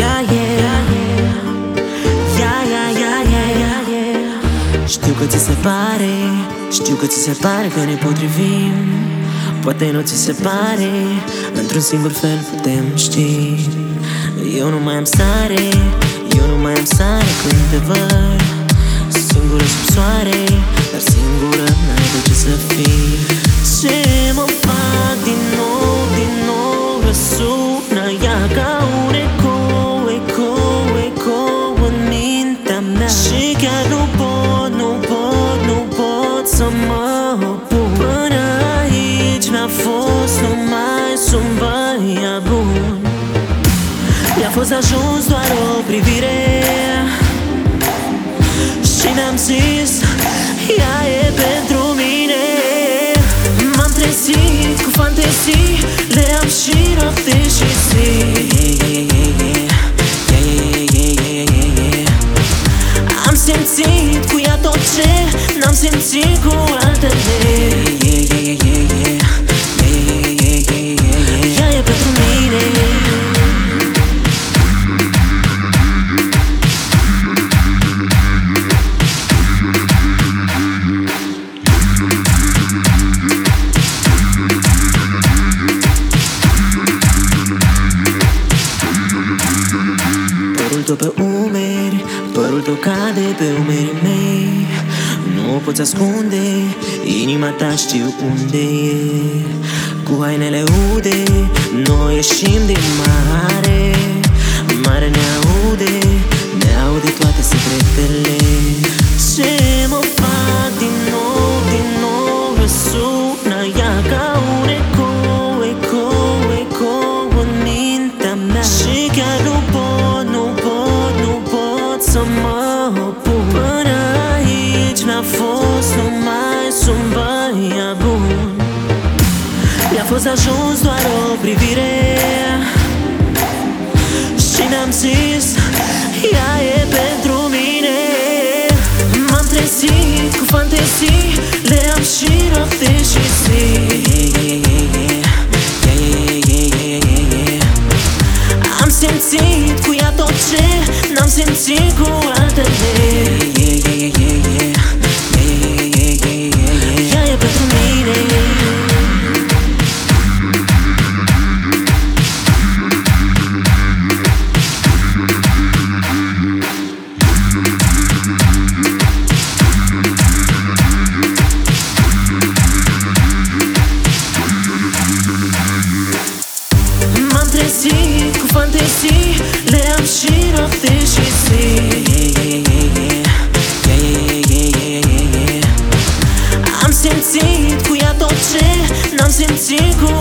yeah, yeah. Yeah, yeah, yeah, yeah, yeah, yeah Știu că ți se pare Știu că ți se pare că ne potrivim. Poate nu ți se pare Într-un singur fel putem ști. Eu nu mai am stare Eu nu mai am stare când te văd. Singură sub soare Dar singură n-ai Până aici mi-a fost numai sunt băiat bun. Mi-a fost ajuns doar o privire Și mi-am zis, ea e pentru mine. M-am trezit cu fantezii Le am și noapte și zi. Am simțit cu ea tot ce N-am simțit Părul tău pe umeri, părul tău cade pe umerii mei. Nu o poți ascunde, inima ta știu unde e. Cu hainele ude, noi ieșim din mare. Mare ne aude, fost ajuns doar o privire. Și mi-am zis, ea e pentru mine. M-am trezit cu fantezii, le am și 辛苦。